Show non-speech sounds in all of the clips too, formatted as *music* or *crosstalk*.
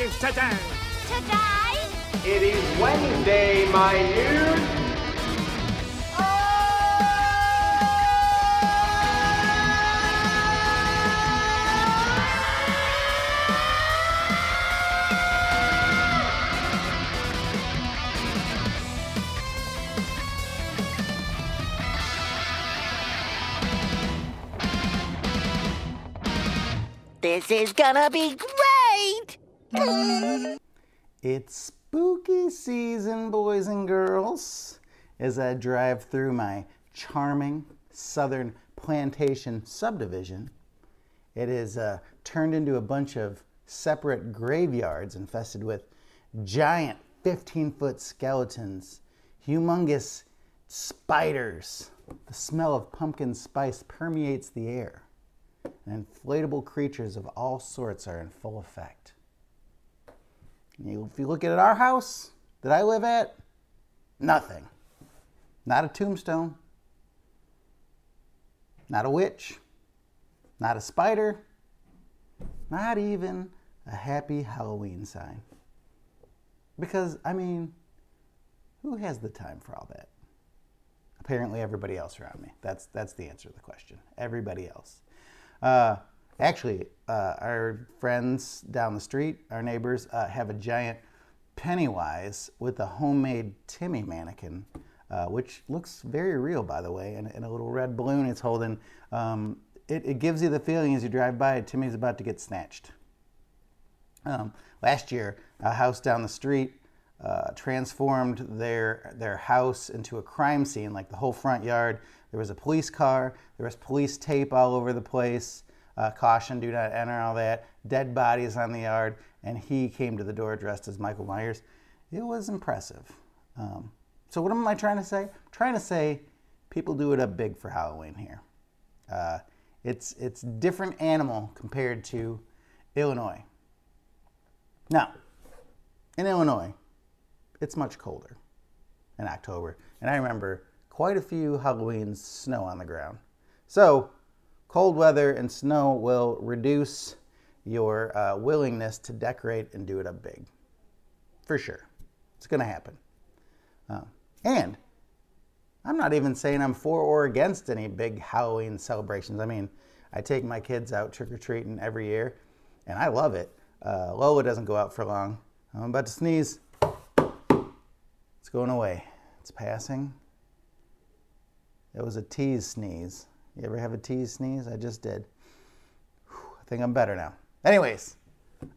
is today? Today? It is Wednesday, my dude. This is gonna be great! It's spooky season, boys and girls, as I drive through my charming southern plantation subdivision. It is uh, turned into a bunch of separate graveyards infested with giant 15 foot skeletons, humongous spiders. The smell of pumpkin spice permeates the air, and inflatable creatures of all sorts are in full effect. If you look at our house that I live at, nothing. Not a tombstone, not a witch, not a spider, not even a happy Halloween sign. Because, I mean, who has the time for all that? Apparently, everybody else around me. That's, that's the answer to the question. Everybody else. Uh, actually, uh, our friends down the street, our neighbors, uh, have a giant Pennywise with a homemade Timmy mannequin, uh, which looks very real, by the way, and, and a little red balloon it's holding. Um, it, it gives you the feeling as you drive by, Timmy's about to get snatched. Um, last year, a house down the street uh, transformed their their house into a crime scene. Like the whole front yard, there was a police car, there was police tape all over the place, uh, caution, do not enter, all that. Dead bodies on the yard, and he came to the door dressed as Michael Myers. It was impressive. Um, so what am I trying to say? I'm trying to say people do it up big for Halloween here. Uh, it's it's different animal compared to Illinois. Now, in Illinois, it's much colder in October, and I remember quite a few Halloweens snow on the ground. So, cold weather and snow will reduce your uh, willingness to decorate and do it up big. For sure. It's going to happen. Uh, and I'm not even saying I'm for or against any big Halloween celebrations. I mean, I take my kids out trick or treating every year, and I love it. Uh, Lola doesn't go out for long. I'm about to sneeze. It's going away. It's passing. It was a tease sneeze. You ever have a tease sneeze? I just did. Whew, I think I'm better now. Anyways,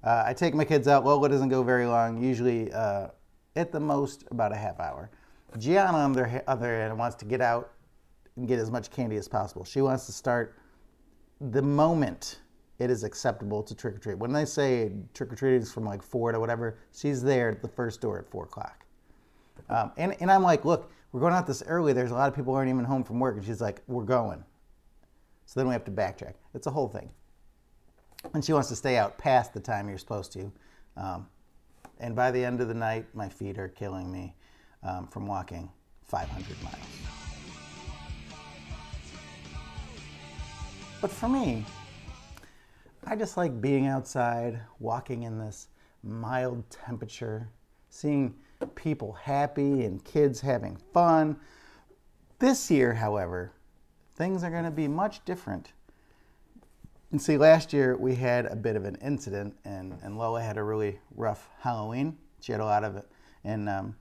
uh, I take my kids out. Lola doesn't go very long, usually uh, at the most about a half hour. Gianna, on the other- hand, wants to get out and get as much candy as possible. She wants to start the moment it is acceptable to trick or treat. When they say trick or treating is from like four to whatever, she's there at the first door at four o'clock. Um, and, and I'm like, look, we're going out this early. There's a lot of people who aren't even home from work. And she's like, we're going. So then we have to backtrack. It's a whole thing. And she wants to stay out past the time you're supposed to. Um, and by the end of the night, my feet are killing me um, from walking 500 miles. But for me, I just like being outside, walking in this mild temperature, seeing people happy and kids having fun. This year, however, things are going to be much different. And see, last year we had a bit of an incident, and, and Lola had a really rough Halloween. She had a lot of it, and um,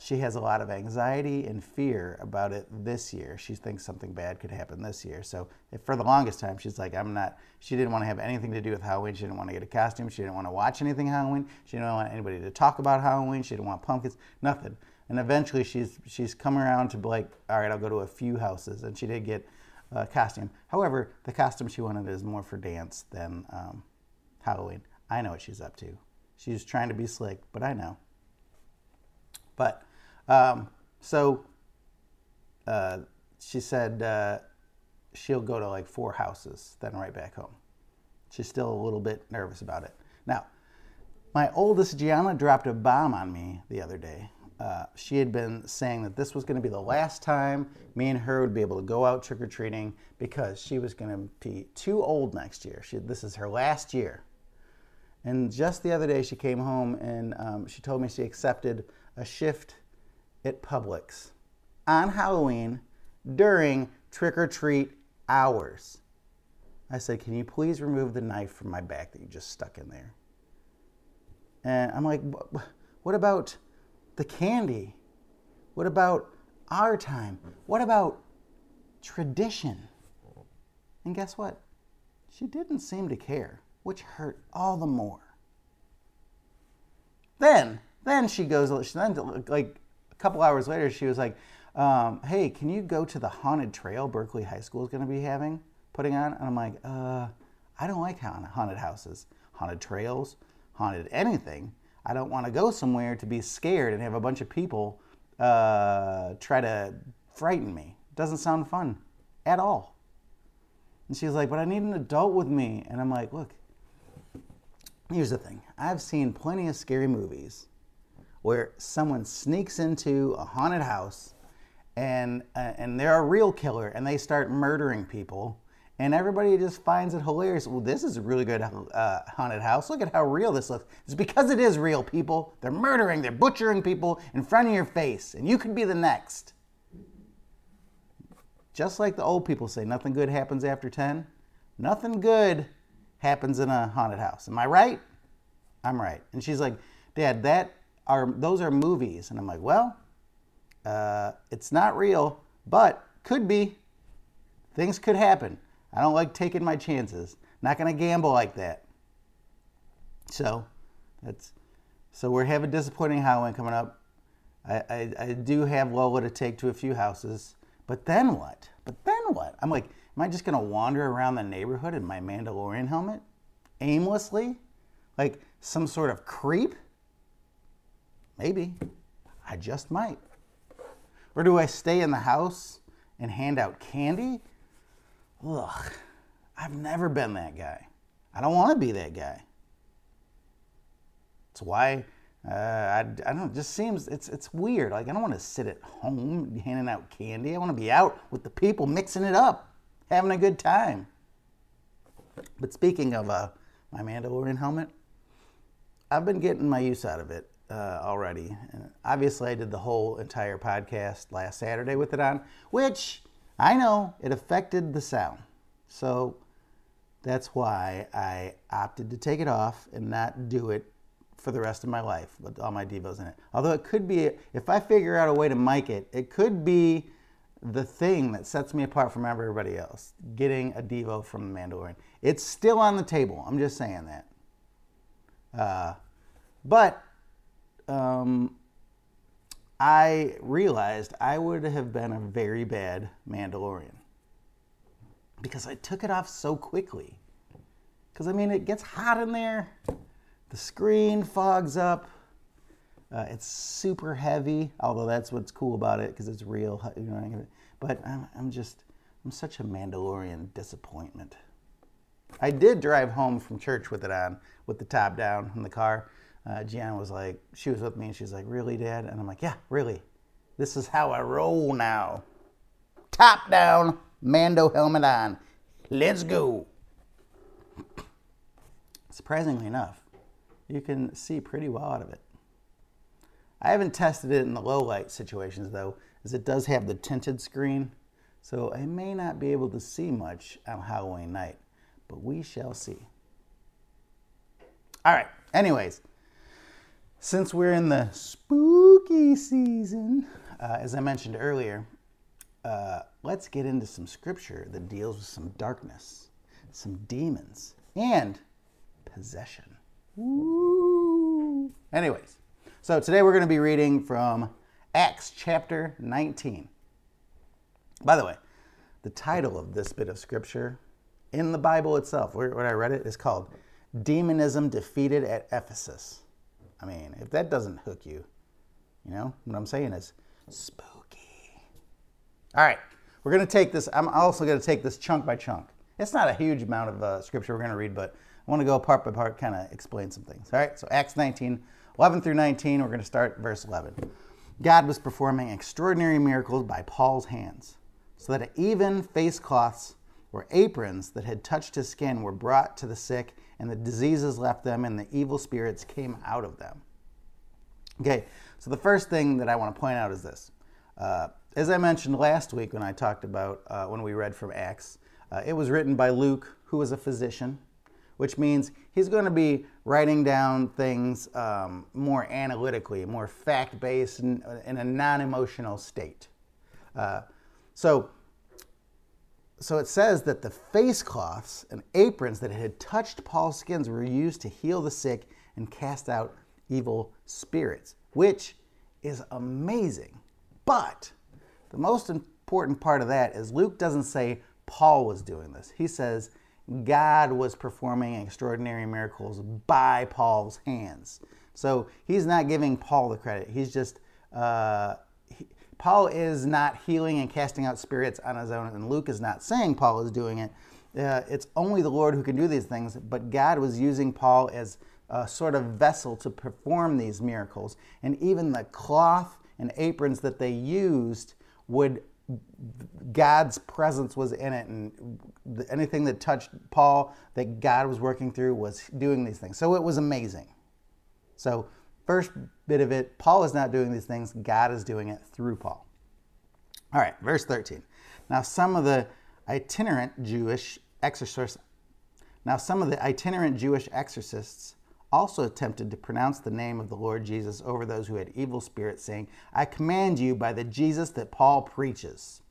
she has a lot of anxiety and fear about it this year. She thinks something bad could happen this year. So, for the longest time, she's like, I'm not, she didn't want to have anything to do with Halloween. She didn't want to get a costume. She didn't want to watch anything Halloween. She didn't want anybody to talk about Halloween. She didn't want pumpkins, nothing. And eventually, she's she's come around to be like, all right, I'll go to a few houses. And she did get a costume. However, the costume she wanted is more for dance than um, Halloween. I know what she's up to. She's trying to be slick, but I know. But um, so uh, she said uh, she'll go to like four houses, then right back home. She's still a little bit nervous about it. Now, my oldest Gianna dropped a bomb on me the other day. Uh, she had been saying that this was going to be the last time me and her would be able to go out trick or treating because she was going to be too old next year. She, this is her last year. And just the other day, she came home and um, she told me she accepted a shift at Publix on Halloween during trick or treat hours. I said, Can you please remove the knife from my back that you just stuck in there? And I'm like, What about the candy? What about our time? What about tradition? And guess what? She didn't seem to care, which hurt all the more. Then, then she goes, then like a couple hours later, she was like, um, "Hey, can you go to the haunted trail Berkeley High School is going to be having, putting on?" And I'm like, "Uh, I don't like haunted houses, haunted trails, haunted anything. I don't want to go somewhere to be scared and have a bunch of people uh, try to frighten me. Doesn't sound fun at all." And she's like, but I need an adult with me. And I'm like, look, here's the thing I've seen plenty of scary movies where someone sneaks into a haunted house and, uh, and they're a real killer and they start murdering people. And everybody just finds it hilarious. Well, this is a really good uh, haunted house. Look at how real this looks. It's because it is real, people. They're murdering, they're butchering people in front of your face, and you could be the next. Just like the old people say, nothing good happens after 10. Nothing good happens in a haunted house. Am I right? I'm right. And she's like, Dad, that are those are movies. And I'm like, well, uh, it's not real, but could be. Things could happen. I don't like taking my chances. Not gonna gamble like that. So that's so we're having disappointing Halloween coming up. I, I, I do have Lola to take to a few houses. But then what? But then what? I'm like, am I just gonna wander around the neighborhood in my Mandalorian helmet? Aimlessly? Like some sort of creep? Maybe. I just might. Or do I stay in the house and hand out candy? Ugh, I've never been that guy. I don't want to be that guy. That's why uh, I, I don't. It just seems it's it's weird. Like I don't want to sit at home handing out candy. I want to be out with the people, mixing it up, having a good time. But speaking of uh, my Mandalorian helmet, I've been getting my use out of it uh, already. And obviously, I did the whole entire podcast last Saturday with it on, which I know it affected the sound. So that's why I opted to take it off and not do it for the rest of my life with all my Devos in it. Although it could be, if I figure out a way to mic it, it could be the thing that sets me apart from everybody else, getting a Devo from the Mandalorian. It's still on the table. I'm just saying that. Uh, but um, I realized I would have been a very bad Mandalorian because I took it off so quickly. Because I mean, it gets hot in there. The screen fogs up. Uh, it's super heavy, although that's what's cool about it because it's real. You know, but I'm, I'm just, I'm such a Mandalorian disappointment. I did drive home from church with it on, with the top down in the car. Uh, Gianna was like, she was with me and she's like, really, Dad? And I'm like, yeah, really. This is how I roll now. Top down, Mando helmet on. Let's go. *clears throat* Surprisingly enough, you can see pretty well out of it. I haven't tested it in the low light situations though, as it does have the tinted screen, so I may not be able to see much on Halloween night, but we shall see. All right, anyways, since we're in the spooky season, uh, as I mentioned earlier, uh, let's get into some scripture that deals with some darkness, some demons, and possession. Anyways, so today we're going to be reading from Acts chapter 19. By the way, the title of this bit of scripture in the Bible itself, where, I read it, is called Demonism Defeated at Ephesus. I mean, if that doesn't hook you, you know, what I'm saying is spooky. All right, we're going to take this, I'm also going to take this chunk by chunk. It's not a huge amount of uh, scripture we're going to read, but I want to go part by part, kind of explain some things. All right, so Acts 19, 11 through 19, we're going to start verse 11. God was performing extraordinary miracles by Paul's hands, so that even face cloths or aprons that had touched his skin were brought to the sick, and the diseases left them, and the evil spirits came out of them. Okay, so the first thing that I want to point out is this. Uh, as I mentioned last week when I talked about uh, when we read from Acts, uh, it was written by Luke, who was a physician, which means he's going to be writing down things um, more analytically, more fact based, in, in, a non emotional state. Uh, so, so it says that the face cloths and aprons that had touched Paul's skins were used to heal the sick and cast out evil spirits, which is amazing. But the most important part of that is Luke doesn't say Paul was doing this. He says God was performing extraordinary miracles by Paul's hands. So he's not giving Paul the credit. He's just, uh, Paul is not healing and casting out spirits on his own, and Luke is not saying Paul is doing it. Uh, it's only the Lord who can do these things, but God was using Paul as a sort of vessel to perform these miracles. And even the cloth and aprons that they used would God's presence was in it, and anything that touched Paul that God was working through was doing these things. So it was amazing. So, first bit of it, Paul is not doing these things, God is doing it through Paul. All right, verse 13. Now, some of the itinerant Jewish exorcists, now some of the itinerant Jewish exorcists also attempted to pronounce the name of the Lord Jesus over those who had evil spirits, saying, I command you by the Jesus that Paul preaches.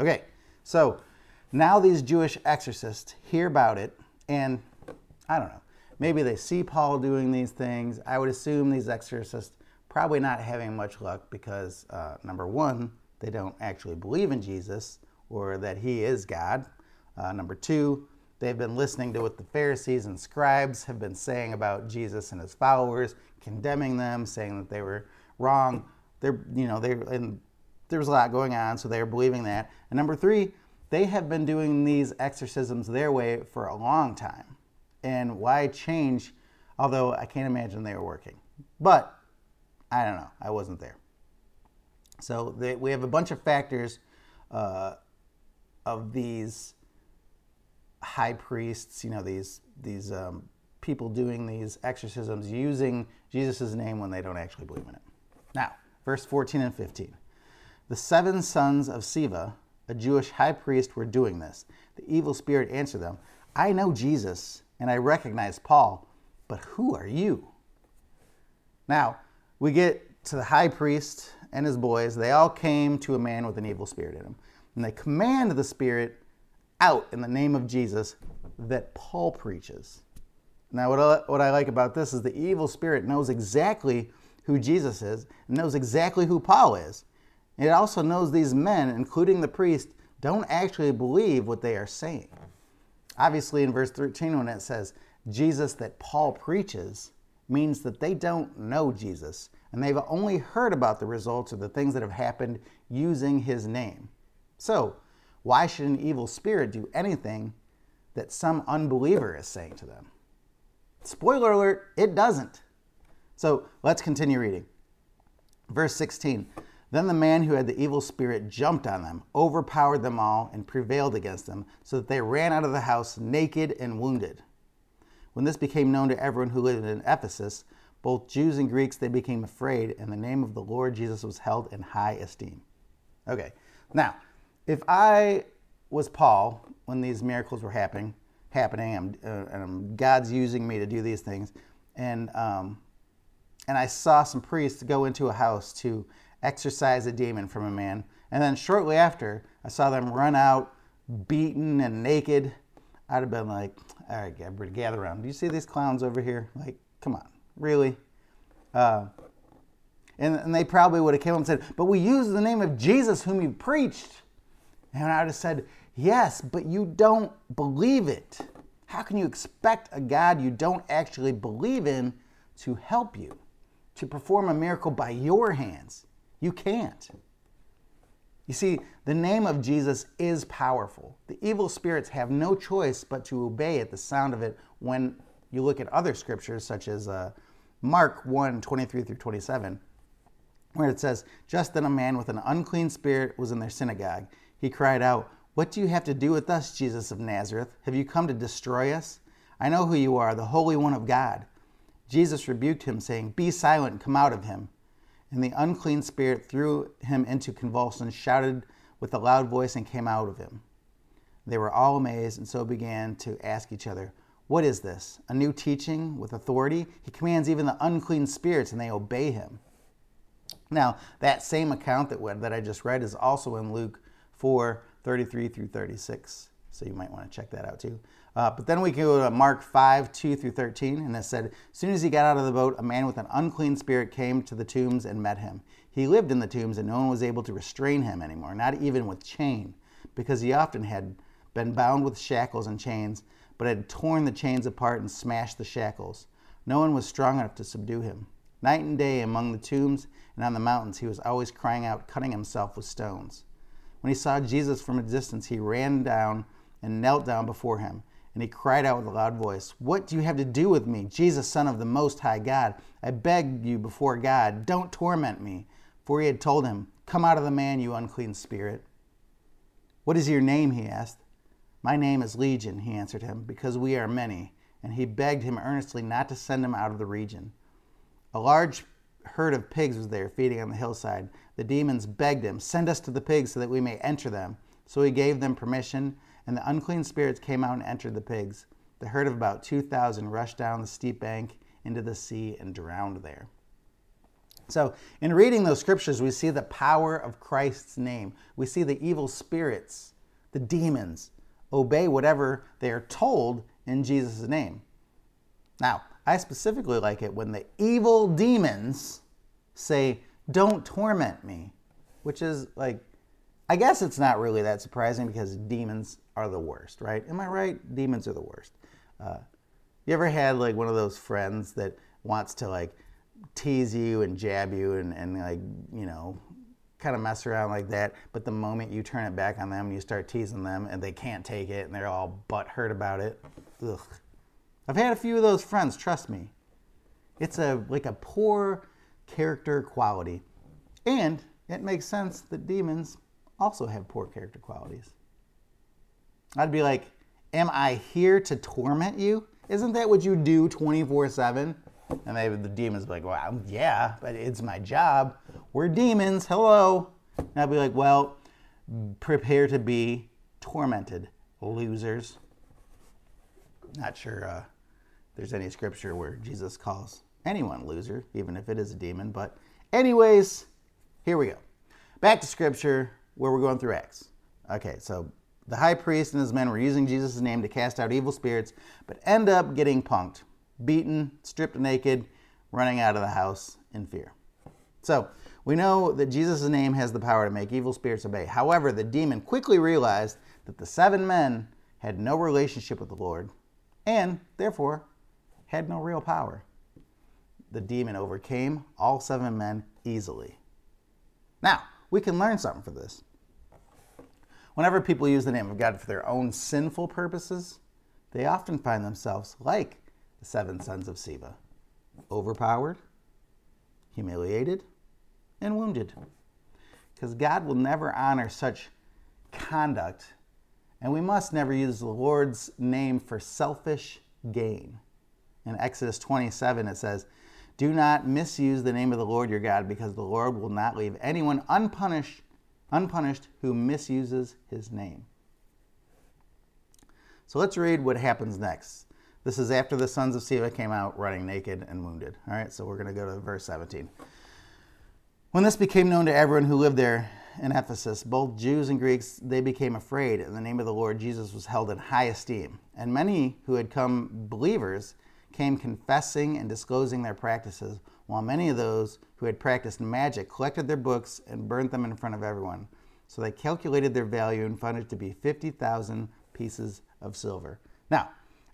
Okay, so now these Jewish exorcists hear about it, and I don't know, maybe they see Paul doing these things. I would assume these exorcists probably not having much luck because, uh, number one, they don't actually believe in Jesus or that he is God. Uh, number two, They've been listening to what the Pharisees and scribes have been saying about Jesus and his followers, condemning them, saying that they were wrong. They're, you know, they and there was a lot going on, so they were believing that. And number three, they have been doing these exorcisms their way for a long time. And why change? Although I can't imagine they were working. But I don't know. I wasn't there. So they, we have a bunch of factors uh, of these high priests, you know, these these um, people doing these exorcisms using Jesus' name when they don't actually believe in it. Now, verse 14 and 15. The seven sons of Sceva, a Jewish high priest, were doing this. The evil spirit answered them, I know Jesus and I recognize Paul, but who are you? Now, we get to the high priest and his boys. They all came to a man with an evil spirit in him. And they command the spirit out in the name of Jesus that Paul preaches. Now, what I, what I like about this is the evil spirit knows exactly who Jesus is and knows exactly who Paul is. It also knows these men, including the priest, don't actually believe what they are saying. Obviously, in verse 13, when it says Jesus that Paul preaches, means that they don't know Jesus and they've only heard about the results of the things that have happened using his name. So, why should an evil spirit do anything that some unbeliever is saying to them? Spoiler alert, it doesn't. So let's continue reading. Verse 16 Then the man who had the evil spirit jumped on them, overpowered them all, and prevailed against them, so that they ran out of the house naked and wounded. When this became known to everyone who lived in Ephesus, both Jews and Greeks, they became afraid, and the name of the Lord Jesus was held in high esteem. Okay, now if I was Paul when these miracles were happening, happening, and, uh, and God's using me to do these things, and um, and I saw some priests go into a house to exorcise a demon from a man, and then shortly after, I saw them run out, beaten and naked. I'd have been like, "All right, everybody, gather around. Do you see these clowns over here? Like, come on, really?" Uh, and, and they probably would have come up and said, "But we use the name of Jesus, whom you preached." And I would have said, Yes, but you don't believe it. How can you expect a God you don't actually believe in to help you, to perform a miracle by your hands? You can't. You see, the name of Jesus is powerful. The evil spirits have no choice but to obey at the sound of it when you look at other scriptures, such as uh, Mark 1 23 through 27, where it says, Just then a man with an unclean spirit was in their synagogue he cried out, What do you have to do with us, Jesus of Nazareth? Have you come to destroy us? I know who you are, the Holy One of God. Jesus rebuked him, saying, Be silent come out of him. And the unclean spirit threw him into convulsions, shouted with a loud voice, and came out of him. They were all amazed, and so began to ask each other, What is this? A new teaching with authority? He commands even the unclean spirits, and they obey him. Now, that same account that, that I just read is also in Luke 4 33 through 36. So you might want to check that out too. Uh, but then we go to Mark 5 2 through 13, and it said, As soon as he got out of the boat, a man with an unclean spirit came to the tombs and met him. He lived in the tombs, and no one was able to restrain him anymore, not even with chain, because he often had been bound with shackles and chains, but had torn the chains apart and smashed the shackles. No one was strong enough to subdue him. Night and day among the tombs and on the mountains, he was always crying out, cutting himself with stones. When he saw Jesus from a distance, he ran down and knelt down before him. And he cried out with a loud voice, What do you have to do with me, Jesus, Son of the Most High God? I beg you before God, don't torment me. For he had told him, Come out of the man, you unclean spirit. What is your name? he asked. My name is Legion, he answered him, because we are many. And he begged him earnestly not to send him out of the region. A large herd of pigs was there feeding on the hillside. The demons begged him, Send us to the pigs so that we may enter them. So he gave them permission and the unclean spirits came out and entered the pigs. The herd of about 2,000 rushed down the steep bank into the sea and drowned there. So, in reading those scriptures, we see the power of Christ's name. We see the evil spirits, the demons, obey whatever they are told in Jesus' name. Now, I specifically like it when the evil demons say, Don't torment me, which is like, I guess it's not really that surprising because demons are the worst, right? Am I right? Demons are the worst. Uh, you ever had like one of those friends that wants to like tease you and jab you and, and like, you know, kind of mess around like that, but the moment you turn it back on them, and you start teasing them and they can't take it and they're all butt hurt about it. Ugh. I've had a few of those friends, trust me. It's a like a poor character quality. And it makes sense that demons also have poor character qualities. I'd be like, Am I here to torment you? Isn't that what you do 24 7? And they, the demons be like, Well, yeah, but it's my job. We're demons. Hello. And I'd be like, Well, prepare to be tormented, losers. Not sure uh, there's any scripture where Jesus calls anyone loser, even if it is a demon. But, anyways, here we go. Back to scripture where we're going through Acts. Okay, so the high priest and his men were using Jesus' name to cast out evil spirits, but end up getting punked, beaten, stripped naked, running out of the house in fear. So, we know that Jesus' name has the power to make evil spirits obey. However, the demon quickly realized that the seven men had no relationship with the Lord and, therefore, had no real power. The demon overcame all seven men easily. Now, we can learn something for this. Whenever people use the name of God for their own sinful purposes, they often find themselves like the seven sons of Sceva overpowered, humiliated, and wounded. Because God will never honor such conduct, and we must never use the Lord's name for selfish gain. In Exodus 27, it says, Do not misuse the name of the Lord your God, because the Lord will not leave anyone unpunished unpunished who misuses his name. So let's read what happens next. This is after the sons of Sceva came out running naked and wounded. All right, so we're going to go to verse 17. When this became known to everyone who lived there in Ephesus, both Jews and Greeks, they became afraid, and the name of the Lord Jesus was held in high esteem. And many who had come believers came confessing and disclosing their practices while many of those who had practiced magic collected their books and burned them in front of everyone. So they calculated their value and found it to be 50,000 pieces of silver. Now,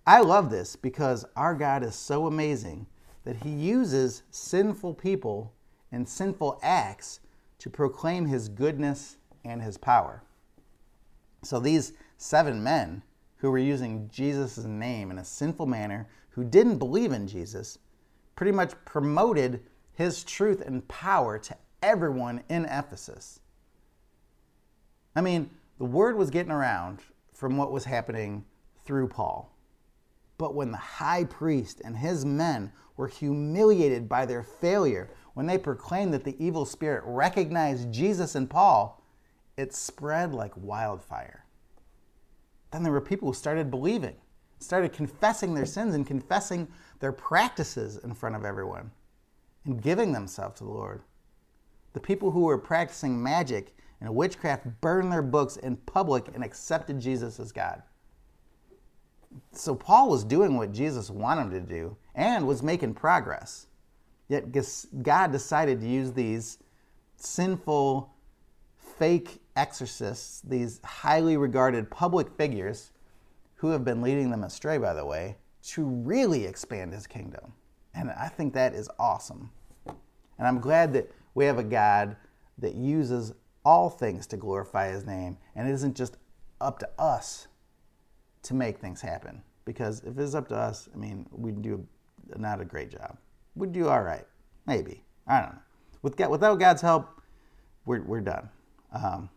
I love this because our God is so amazing that he uses sinful people and sinful acts to proclaim his goodness and his power. So these seven men who were using Jesus' name in a sinful manner, who didn't believe in Jesus, pretty much promoted his truth and power to everyone in Ephesus. I mean, the word was getting around from what was happening through Paul. But when the high priest and his men were humiliated by their failure, when they proclaimed that the evil spirit recognized Jesus and Paul, it spread like wildfire. Then there were people who started believing, started confessing their sins and confessing their practices in front of everyone and giving themselves to the Lord. The people who were practicing magic and witchcraft burned their books in public and accepted Jesus as God. So Paul was doing what Jesus wanted him to do and was making progress. Yet God decided to use these sinful, fake exorcists, these highly regarded public figures who have been leading them astray, by the way, to really expand his kingdom. And I think that is awesome. And I'm glad that we have a God that uses all things to glorify his name, and it isn't just up to us to make things happen. Because if it's up to us, I mean, we'd do not a great job. We'd do all right, maybe. I don't know. With God, without God's help, we're, we're done. Um,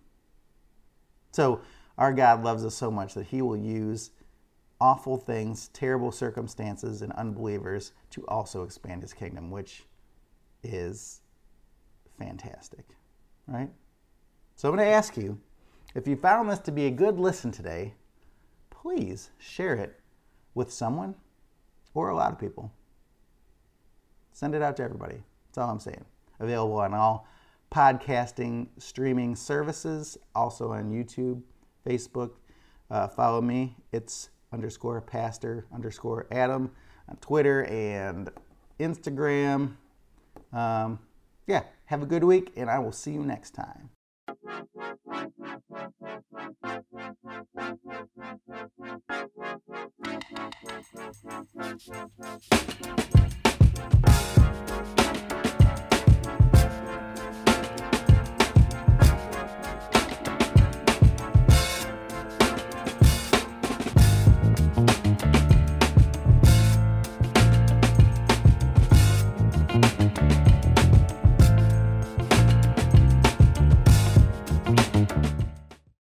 so our God loves us so much that He will use awful things, terrible circumstances, and unbelievers to also expand His kingdom, which is fantastic, right? So I'm going to ask you if you found this to be a good listen today, please share it with someone or a lot of people. Send it out to everybody. That's all I'm saying. Available on all podcasting streaming services, also on YouTube, Facebook. Uh, follow me. It's underscore pastor underscore Adam on Twitter and Instagram. Um, yeah, have a good week, and I will see you next time.